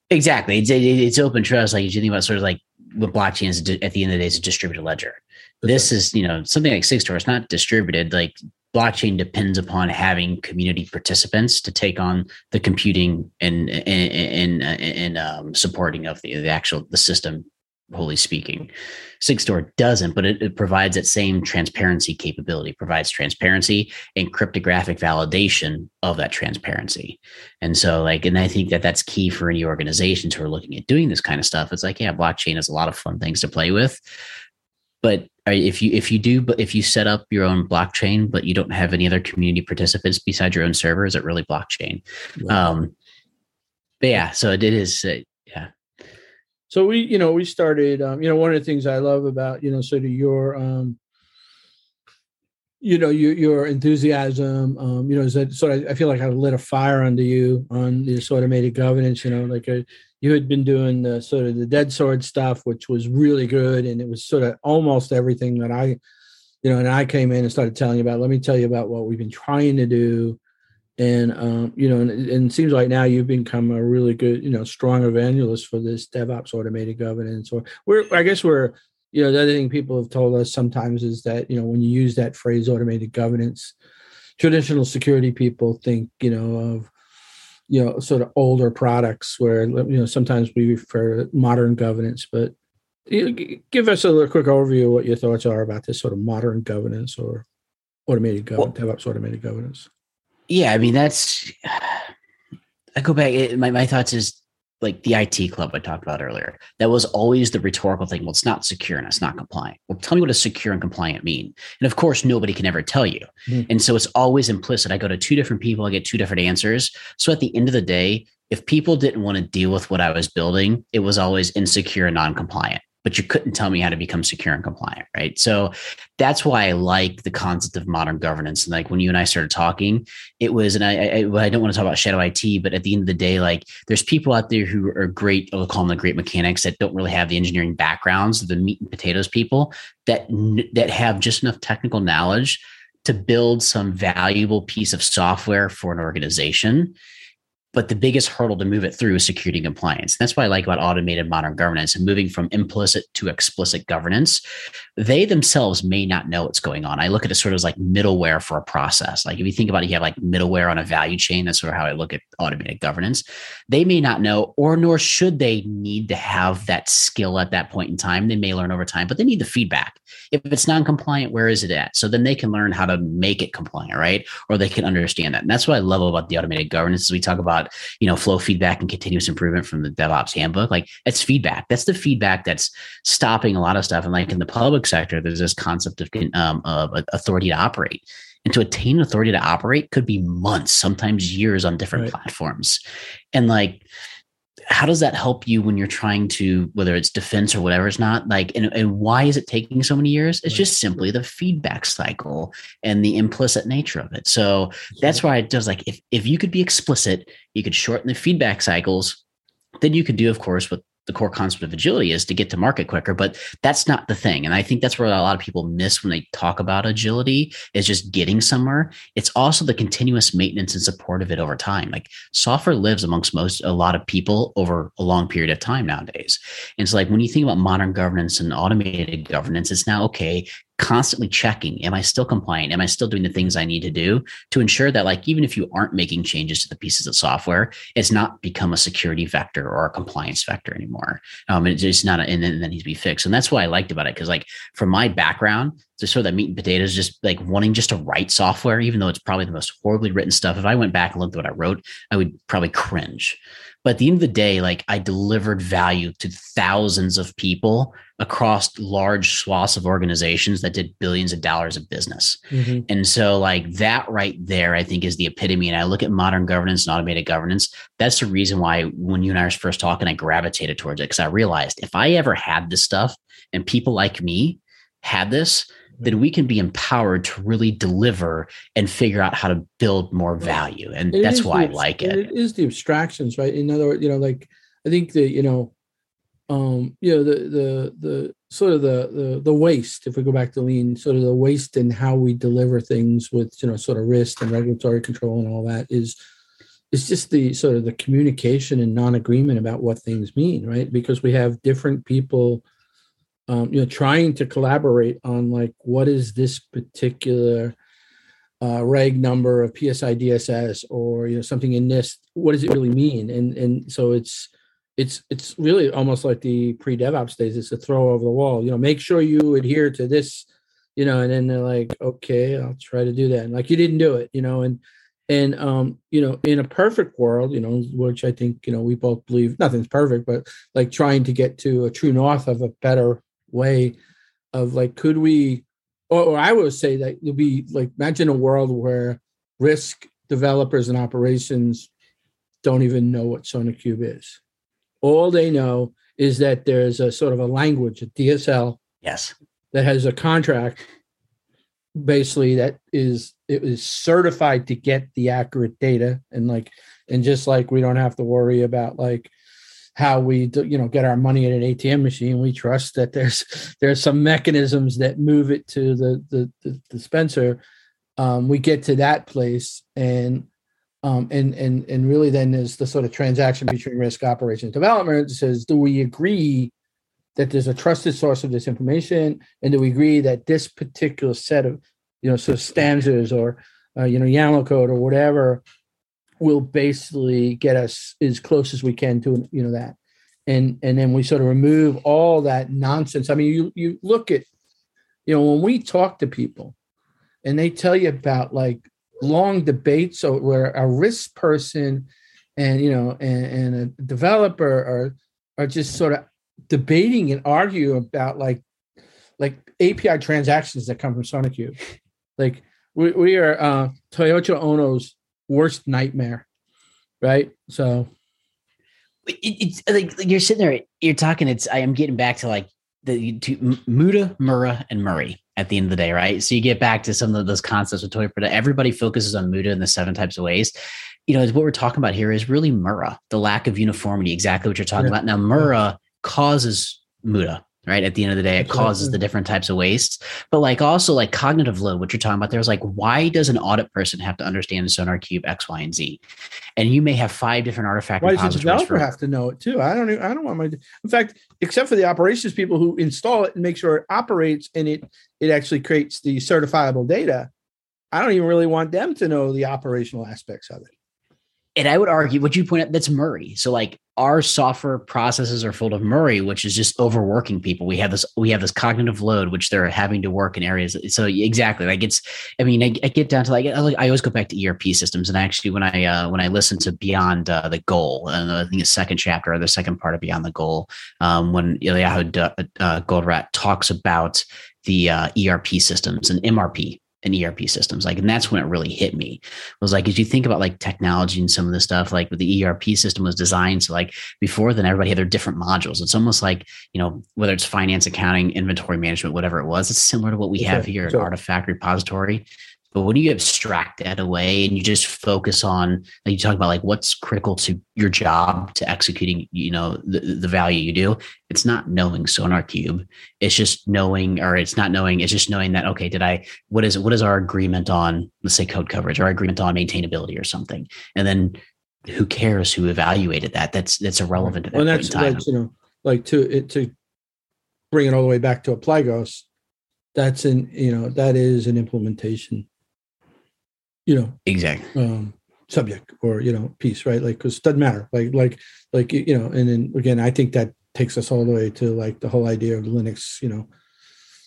Exactly, it's, it's open trust. Like you think about sort of like what blockchain is at the end of the day is a distributed ledger. That's this right. is you know something like Sigstore. It's not distributed. Like blockchain depends upon having community participants to take on the computing and and and, and um, supporting of the, the actual the system wholly speaking. Sigstore doesn't, but it, it, provides that same transparency capability, provides transparency and cryptographic validation of that transparency. And so, like, and I think that that's key for any organizations who are looking at doing this kind of stuff. It's like, yeah, blockchain has a lot of fun things to play with, but if you if you do but if you set up your own blockchain but you don't have any other community participants besides your own server is it really blockchain right. um but yeah so it is uh, yeah so we you know we started um you know one of the things i love about you know sort of your um you know your your enthusiasm um you know is that sort of i feel like i lit a fire under you on this automated governance you know like a, uh, you had been doing the sort of the dead sword stuff which was really good and it was sort of almost everything that i you know and i came in and started telling you about let me tell you about what we've been trying to do and um you know and, and it seems like now you've become a really good you know strong evangelist for this devops automated governance or we're i guess we're you know the other thing people have told us sometimes is that you know when you use that phrase automated governance traditional security people think you know of you know sort of older products where you know sometimes we refer to modern governance but you know, give us a little quick overview of what your thoughts are about this sort of modern governance or automated governance well, devops automated governance yeah i mean that's i go back my, my thoughts is like the IT club I talked about earlier. That was always the rhetorical thing. Well, it's not secure and it's not compliant. Well, tell me what does secure and compliant mean? And of course, nobody can ever tell you. Mm-hmm. And so it's always implicit. I go to two different people, I get two different answers. So at the end of the day, if people didn't want to deal with what I was building, it was always insecure and non-compliant but you couldn't tell me how to become secure and compliant, right? So that's why I like the concept of modern governance. And like when you and I started talking, it was, and I, I, I don't want to talk about shadow IT, but at the end of the day, like there's people out there who are great, I'll call them the great mechanics that don't really have the engineering backgrounds, the meat and potatoes people that that have just enough technical knowledge to build some valuable piece of software for an organization but the biggest hurdle to move it through is security compliance. That's what I like about automated modern governance and moving from implicit to explicit governance. They themselves may not know what's going on. I look at it sort of as like middleware for a process. Like if you think about it, you have like middleware on a value chain. That's sort of how I look at automated governance. They may not know, or nor should they need to have that skill at that point in time. They may learn over time, but they need the feedback. If it's non-compliant, where is it at? So then they can learn how to make it compliant, right? Or they can understand that. And that's what I love about the automated governance. As we talk about you know flow feedback and continuous improvement from the DevOps handbook. Like it's feedback. That's the feedback that's stopping a lot of stuff. And like in the public sector, there's this concept of um, of authority to operate. And to attain authority to operate could be months, sometimes years on different right. platforms. And like how does that help you when you're trying to whether it's defense or whatever it's not like and, and why is it taking so many years? It's just simply the feedback cycle and the implicit nature of it. So that's why it does like if, if you could be explicit you could shorten the feedback cycles then you could do of course what the core concept of agility is to get to market quicker but that's not the thing. And i think that's where a lot of people miss when they talk about agility is just getting somewhere. It's also the continuous maintenance and support of it over time. Like software lives amongst most a lot of people over a long period of time nowadays. And so like when you think about modern governance and automated governance it's now okay constantly checking am i still compliant? Am i still doing the things i need to do to ensure that like even if you aren't making changes to the pieces of software it's not become a security vector or a compliance vector anymore. Um it's just not a, and then that needs to be fixed. And that's what i liked about it because like from my background to sort of that meat and potatoes just like wanting just to write software even though it's probably the most horribly written stuff if i went back and looked at what i wrote i would probably cringe. But at the end of the day, like I delivered value to thousands of people across large swaths of organizations that did billions of dollars of business. Mm-hmm. And so, like that right there, I think is the epitome. And I look at modern governance and automated governance. That's the reason why when you and I were first talking, I gravitated towards it because I realized if I ever had this stuff and people like me had this, then we can be empowered to really deliver and figure out how to build more value. And that's why the, I like it. It is the abstractions, right? In other words, you know, like I think that, you know, um, you know, the the the sort of the the the waste, if we go back to lean, sort of the waste in how we deliver things with, you know, sort of risk and regulatory control and all that is it's just the sort of the communication and non-agreement about what things mean, right? Because we have different people um, you know trying to collaborate on like what is this particular uh, reg number of PCI DSS or you know something in NIST. What does it really mean? And and so it's it's it's really almost like the pre DevOps days. It's a throw over the wall. You know, make sure you adhere to this. You know, and then they're like, okay, I'll try to do that. And like you didn't do it. You know, and and um, you know, in a perfect world, you know, which I think you know we both believe nothing's perfect, but like trying to get to a true north of a better way of like could we or, or I would say that you'll be like imagine a world where risk developers and operations don't even know what SonarQube is. All they know is that there's a sort of a language, a DSL, yes, that has a contract basically that is it is certified to get the accurate data. And like and just like we don't have to worry about like how we do, you know get our money at an ATM machine we trust that there's there's some mechanisms that move it to the the, the dispenser. Um, we get to that place and um, and and and really then is the sort of transaction between risk operations development. Says do we agree that there's a trusted source of this information? And do we agree that this particular set of you know sort of stanzas or uh, you know YAML code or whatever will basically get us as close as we can to you know that? And and then we sort of remove all that nonsense. I mean you you look at you know when we talk to people and they tell you about like long debates where a risk person and you know and, and a developer are are just sort of debating and argue about like like API transactions that come from SonarQube. Like we, we are uh, Toyota Ono's worst nightmare, right? So it, it's like you're sitting there, you're talking. It's I am getting back to like the to Muda, Mura, and Muri at the end of the day, right? So you get back to some of those concepts with Toyota. Everybody focuses on Muda and the seven types of ways. You know, is what we're talking about here is really Mura, the lack of uniformity, exactly what you're talking yeah. about. Now, Mura causes Muda, right? At the end of the day, it causes the different types of wastes. But like also like cognitive load, what you're talking about, there's like, why does an audit person have to understand the SonarQube X, Y, and Z? And you may have five different artifact. Why does the developer have to know it too? I don't. I don't want my. In fact, except for the operations people who install it and make sure it operates and it it actually creates the certifiable data. I don't even really want them to know the operational aspects of it and I would argue what you point out that's Muri. So like our software processes are full of Muri, which is just overworking people. We have this we have this cognitive load, which they're having to work in areas. So exactly, like it's. I mean, I, I get down to like I, always go back to ERP systems, and actually when I uh, when I listen to Beyond uh, the Goal, and I think the second chapter or the second part of Beyond the Goal, um, when Eliyahu uh, Goldratt talks about the uh, ERP systems and MRP, and ERP systems. Like, and that's when it really hit me. Was like, as you think about like technology and some of the stuff, like with the ERP system was designed so like before then everybody had their different modules. It's almost like, you know, whether it's finance, accounting, inventory management, whatever it was, it's similar to what we have here sure. in Artifact Repository. But when you abstract that away and you just focus on, like you talk about like what's critical to your job to executing, you know, the, the value you do, it's not knowing SonarQube. It's just knowing, or it's not knowing, it's just knowing that, okay, did I, what is, what is our agreement on, let's say code coverage or agreement on maintainability or something? And then who cares who evaluated that? That's, that's irrelevant to that well, that's, that's, you know, like to, it, to bring it all the way back to a Ploigos, that's an, you know, that is an implementation you know exactly. um, subject or you know piece right? Like because it doesn't matter. Like like like you know and then again i think that takes us all the way to like the whole idea of linux you know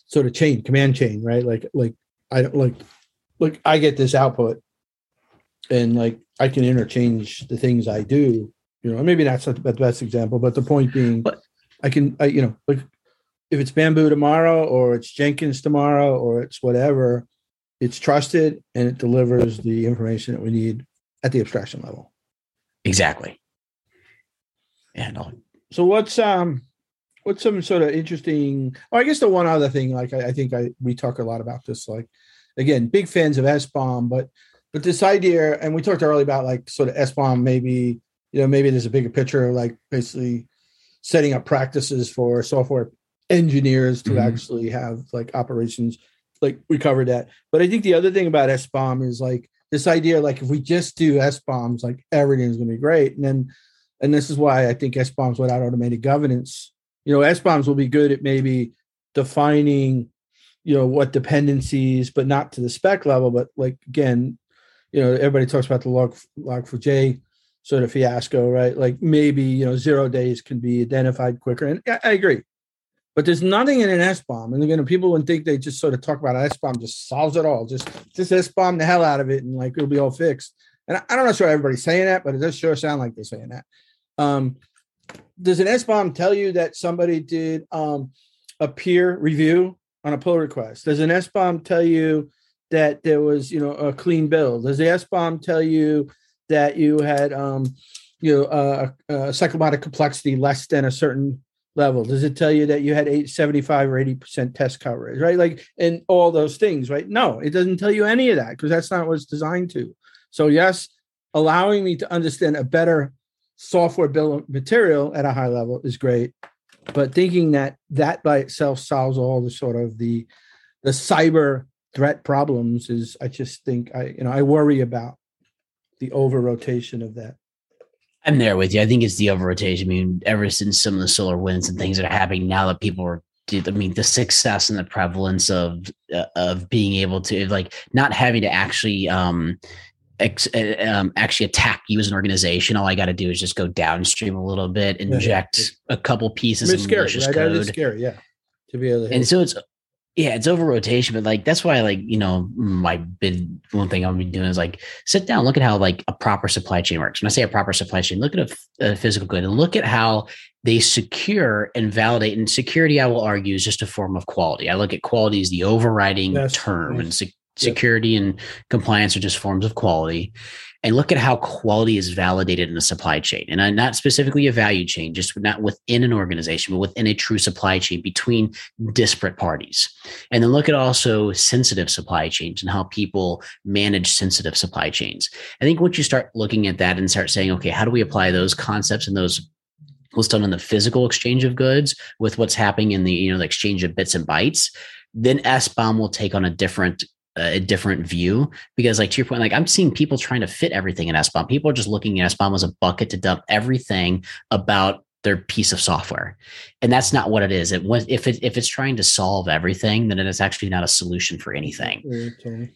sort of chain command chain right? Like like i don't like like i get this output and like i can interchange the things i do you know maybe that's not the best example but the point being but, i can I, you know like if it's bamboo tomorrow or it's jenkins tomorrow or it's whatever it's trusted and it delivers the information that we need at the abstraction level. Exactly. Yeah. No. So what's um what's some sort of interesting oh, I guess the one other thing, like I, I think I we talk a lot about this, like again, big fans of SBOM but but this idea, and we talked earlier about like sort of SBOM maybe, you know, maybe there's a bigger picture, of like basically setting up practices for software engineers to mm-hmm. actually have like operations like we covered that. But I think the other thing about SBOM is like this idea, like if we just do SBOMs, like everything's gonna be great. And then and this is why I think SBOMs without automated governance, you know, SBOMs will be good at maybe defining, you know, what dependencies, but not to the spec level. But like again, you know, everybody talks about the log log4j sort of fiasco, right? Like maybe, you know, zero days can be identified quicker. And I, I agree. But there's nothing in an SBOM, And again, people would think they just sort of talk about an SBOM just solves it all. Just just SBOM the hell out of it and like it'll be all fixed. And I, I don't know sure everybody's saying that, but it does sure sound like they're saying that. Um, does an SBOM tell you that somebody did um, a peer review on a pull request? Does an SBOM tell you that there was, you know, a clean bill? Does the SBOM tell you that you had, um, you know, a cyclomatic complexity less than a certain level? Does it tell you that you had eight, 75 or 80% test coverage, right? Like, and all those things, right? No, it doesn't tell you any of that because that's not what it's designed to. So, yes, allowing me to understand a better software bill of material at a high level is great. But thinking that that by itself solves all the sort of the the cyber threat problems is, I just think I, you know, I worry about the over rotation of that. I'm there with you. I think it's the over rotation. I mean, ever since some of the SolarWinds and things that are happening now that people are I mean, the success and the prevalence of uh, of being able to like not having to actually um, ex, uh, um, actually attack you as an organization. All I got to do is just go downstream a little bit, inject yeah. a couple pieces of scary, malicious right? code. That is scary, yeah. To be able to and so it's yeah, it's over rotation, but like that's why like you know my big one thing I'll be doing is like sit down, look at how like a proper supply chain works. When I say a proper supply chain, look at a, a physical good and look at how they secure and validate. And security, I will argue, is just a form of quality. I look at quality as the overriding term, and se- security yep. and compliance are just forms of quality and look at how quality is validated in a supply chain. And not specifically a value chain just not within an organization but within a true supply chain between disparate parties. And then look at also sensitive supply chains and how people manage sensitive supply chains. I think once you start looking at that and start saying okay how do we apply those concepts and those what's done in the physical exchange of goods with what's happening in the you know the exchange of bits and bytes? Then SBOM will take on a different a different view because like to your point like i'm seeing people trying to fit everything in SBOM people are just looking at SBOM as a bucket to dump everything about their piece of software. And that's not what it is. It was if it if it's trying to solve everything then it is actually not a solution for anything. Okay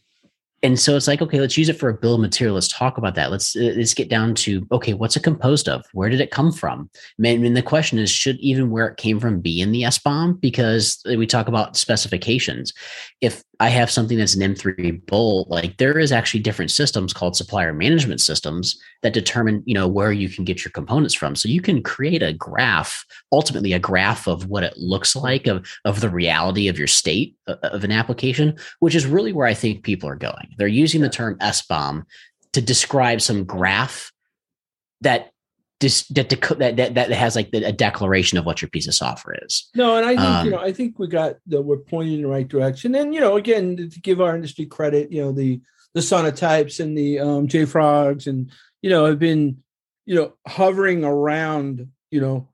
and so it's like okay let's use it for a bill of material. Let's talk about that. Let's uh, let's get down to okay what's it composed of? Where did it come from? Mean, the question is should even where it came from be in the SBOM because we talk about specifications. If I have something that's an M3 bolt, like there is actually different systems called supplier management systems that determine, you know, where you can get your components from. So you can create a graph, ultimately a graph of what it looks like of, of the reality of your state uh, of an application, which is really where I think people are going. They're using the term SBOM to describe some graph that that, that that that has like a declaration of what your piece of software is. No, and I think um, you know I think we got that we're pointing in the right direction. And you know, again, to give our industry credit, you know the the Sonatypes and the um, JFrogs and you know have been you know hovering around you know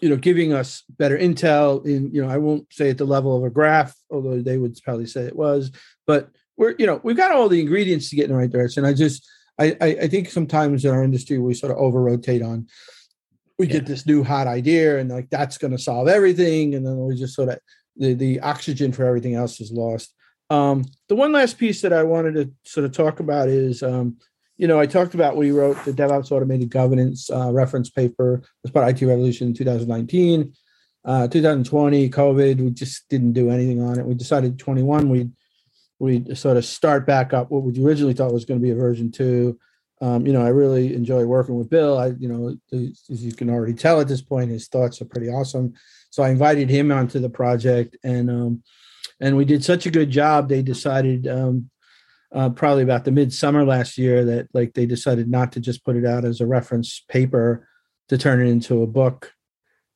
you know giving us better intel in you know I won't say at the level of a graph, although they would probably say it was, but we're you know we've got all the ingredients to get in the right direction. I just I, I, think sometimes in our industry we sort of over rotate on we yeah. get this new hot idea and like that's going to solve everything and then we just sort of the, the oxygen for everything else is lost. Um, the one last piece that i wanted to sort of talk about is um, you know i talked about we wrote the devops automated governance uh, reference paper as part of it revolution in 2019 uh, 2020 covid we just didn't do anything on it. We decided 21 we'd we sort of start back up what we originally thought was going to be a version two. Um, you know, I really enjoy working with Bill. I, you know, as you can already tell at this point, his thoughts are pretty awesome. So I invited him onto the project, and um, and we did such a good job. They decided um, uh, probably about the midsummer last year that like they decided not to just put it out as a reference paper to turn it into a book.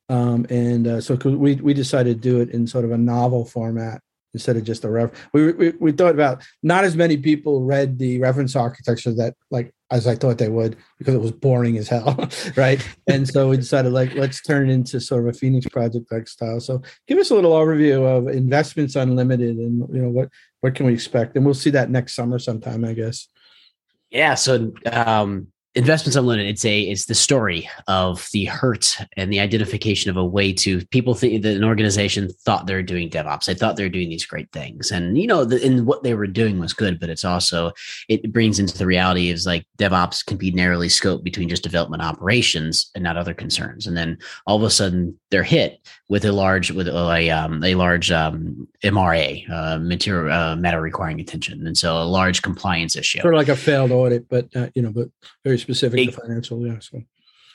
Um, and uh, so we we decided to do it in sort of a novel format instead of just a ref. We, we, we thought about not as many people read the reference architecture that like as I thought they would because it was boring as hell, right? and so we decided like let's turn it into sort of a Phoenix project like style. So give us a little overview of investments unlimited and you know what what can we expect, and we'll see that next summer sometime, I guess. Yeah. So um, investments unlimited it's a it's the story of the hurt and the identification of a way to people think that an organization thought they were doing devops. They thought they were doing these great things. And you know the, and what they were doing was good but it's also it brings into the reality is like devops can be narrowly scoped between just development operations and not other concerns. And then all of a sudden they're hit with a large with a um, a large um, mra uh, material uh, matter requiring attention and so a large compliance issue sort of like a failed audit but uh, you know but very specific it, to financial. Yeah. So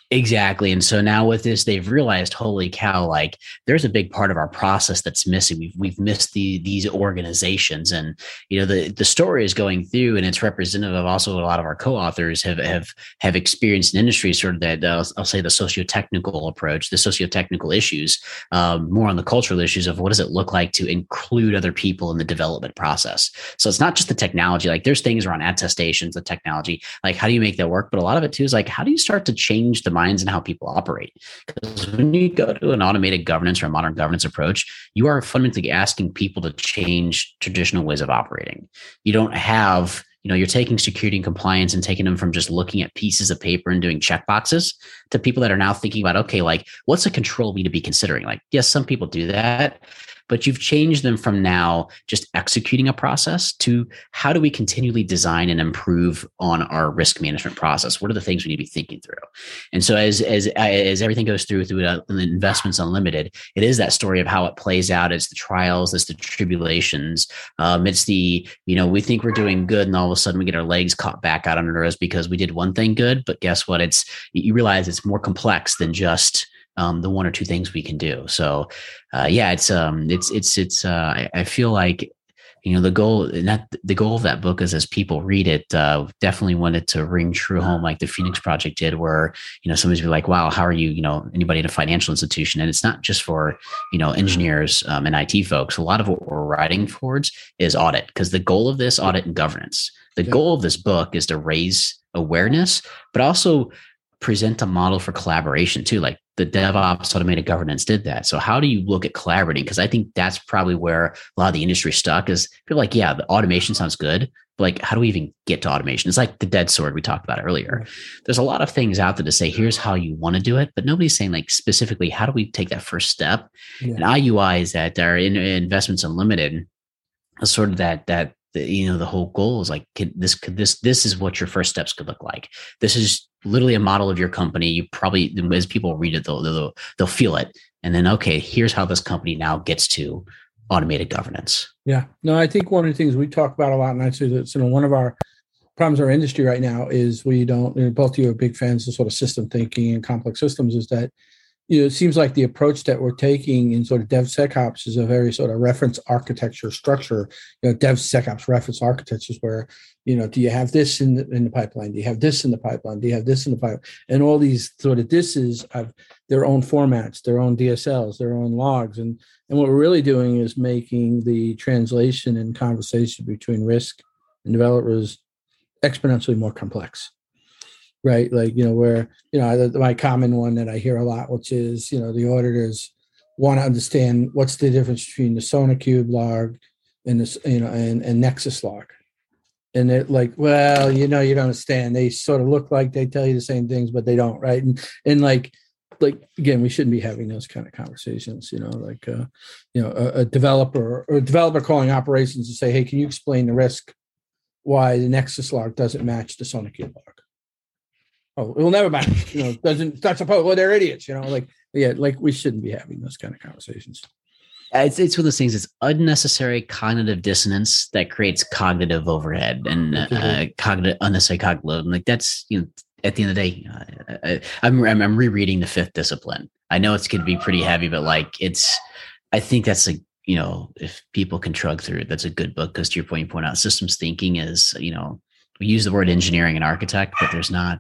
Exactly. And so now with this, they've realized, holy cow, like there's a big part of our process that's missing. We've we've missed the these organizations. And you know, the the story is going through and it's representative of also a lot of our co-authors have have have experienced in industry sort of that uh, I'll say the socio-technical approach, the socio-technical issues, um, more on the cultural issues of what does it look like to include other people in the development process. So it's not just the technology, like there's things around attestations, the technology, like how do you make that work? But a lot of it too is like how do you start to change the minds and how people operate. Because when you go to an automated governance or a modern governance approach, you are fundamentally asking people to change traditional ways of operating. You don't have you know you're taking security and compliance and taking them from just looking at pieces of paper and doing check boxes to people that are now thinking about okay like what's a control we need to be considering like yes some people do that but you've changed them from now just executing a process to how do we continually design and improve on our risk management process? What are the things we need to be thinking through? And so as as as everything goes through through the investments unlimited, it is that story of how it plays out. It's the trials, it's the tribulations, um, it's the you know we think we're doing good, and all of a sudden we get our legs caught back out under us because we did one thing good. But guess what? It's you realize it's more complex than just um, the one or two things we can do. So, uh, yeah, it's um, it's it's it's. Uh, I, I feel like you know the goal not the goal of that book is as people read it uh, definitely wanted to ring true home like the phoenix project did where you know somebody's be like wow how are you you know anybody in a financial institution and it's not just for you know engineers um, and it folks a lot of what we're writing towards is audit because the goal of this audit and governance the yeah. goal of this book is to raise awareness but also present a model for collaboration too. Like the DevOps automated governance did that. So how do you look at collaborating? Because I think that's probably where a lot of the industry stuck is people like, yeah, the automation sounds good. But like, how do we even get to automation? It's like the dead sword we talked about earlier. There's a lot of things out there to say, here's how you want to do it, but nobody's saying like specifically, how do we take that first step? Yeah. And IUI is that our uh, investments unlimited, sort of that that the, you know the whole goal is like could this could this this is what your first steps could look like this is literally a model of your company. You probably as people read it they'll they'll, they'll feel it. And then okay here's how this company now gets to automated governance. Yeah. No i think one of the things we talk about a lot and i say that you know one of our problems in our industry right now is we don't you know, both of you are big fans of sort of system thinking and complex systems is that you know, it seems like the approach that we're taking in sort of DevSecOps is a very sort of reference architecture structure. You know, DevSecOps reference architectures where, you know, do you have this in the in the pipeline? Do you have this in the pipeline? Do you have this in the pipeline? And all these sort of disses have their own formats, their own DSLs, their own logs. And and what we're really doing is making the translation and conversation between risk and developers exponentially more complex right? Like, you know, where, you know, my common one that I hear a lot, which is, you know, the auditors want to understand what's the difference between the SonarQube log and this, you know, and, and Nexus log. And they're like, well, you know, you don't understand. They sort of look like they tell you the same things, but they don't, right? And and like, like again, we shouldn't be having those kind of conversations. You know, like, uh, you know, a, a developer or a developer calling operations to say, hey, can you explain the risk why the Nexus log doesn't match the SonarQube log? Oh, it'll never matter. You know, doesn't not supposed. Well, they're idiots. You know, like yeah, like we shouldn't be having those kind of conversations. It's it's one of those things. It's unnecessary cognitive dissonance that creates cognitive overhead and uh, cognitive unnecessary cognitive load. And like that's you know, at the end of the day, uh, I, I'm I'm rereading the Fifth Discipline. I know it's going to be pretty heavy, but like it's, I think that's a you know if people can trug through it, that's a good book. Because to your point, you point out systems thinking is you know we use the word engineering and architect, but there's not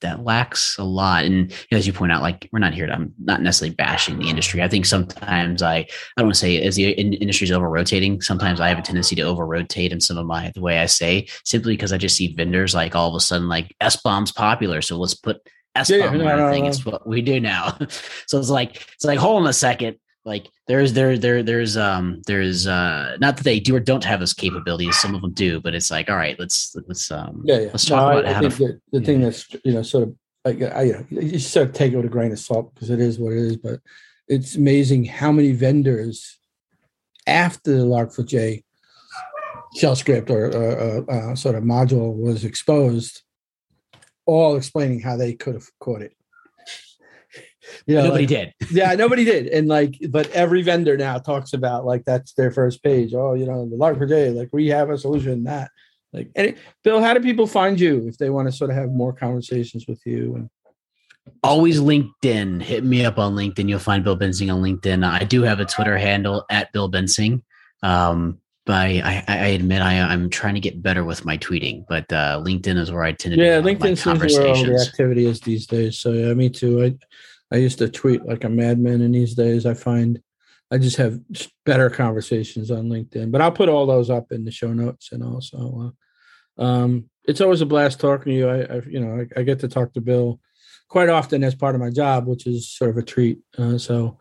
that lacks a lot. And as you point out, like we're not here to, I'm not necessarily bashing the industry. I think sometimes I, I don't want to say as the industry is over rotating, sometimes I have a tendency to over rotate in some of my, the way I say, simply because I just see vendors like all of a sudden, like SBOMs popular. So let's put SBOM yeah, no, no, thing. It's what we do now. so it's like, it's like, hold on a second like there's there there there's um there's uh not that they do or don't have those capabilities some of them do but it's like all right let's let's um yeah, yeah. let's talk no, about I, how I think to, the, the thing that's you know sort of like I, you know you sort of take it with a grain of salt because it is what it is but it's amazing how many vendors after the log4j shell script or uh, uh, sort of module was exposed all explaining how they could have caught it you know, nobody like, did. yeah, nobody did. And like, but every vendor now talks about like that's their first page. Oh, you know, the log4j, like we have a solution that. Like, and it, Bill, how do people find you if they want to sort of have more conversations with you? And always LinkedIn. Hit me up on LinkedIn. You'll find Bill Bensing on LinkedIn. I do have a Twitter handle at Bill Bensing. Um, I, I, I admit I, I'm trying to get better with my tweeting, but uh, LinkedIn is where I tend to yeah, LinkedIn seems where all the activity is these days. So yeah, me too. I I used to tweet like a madman, and these days I find I just have better conversations on LinkedIn. But I'll put all those up in the show notes and also. Uh, um, it's always a blast talking to you. I, I you know I, I, get to talk to Bill quite often as part of my job, which is sort of a treat. Uh, so,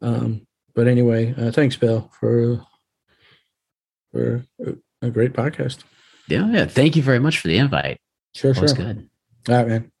um, but anyway, uh, thanks, Bill, for for a, great podcast. Yeah, yeah. Thank you very much for the invite. Sure, that sure. good. All right, man.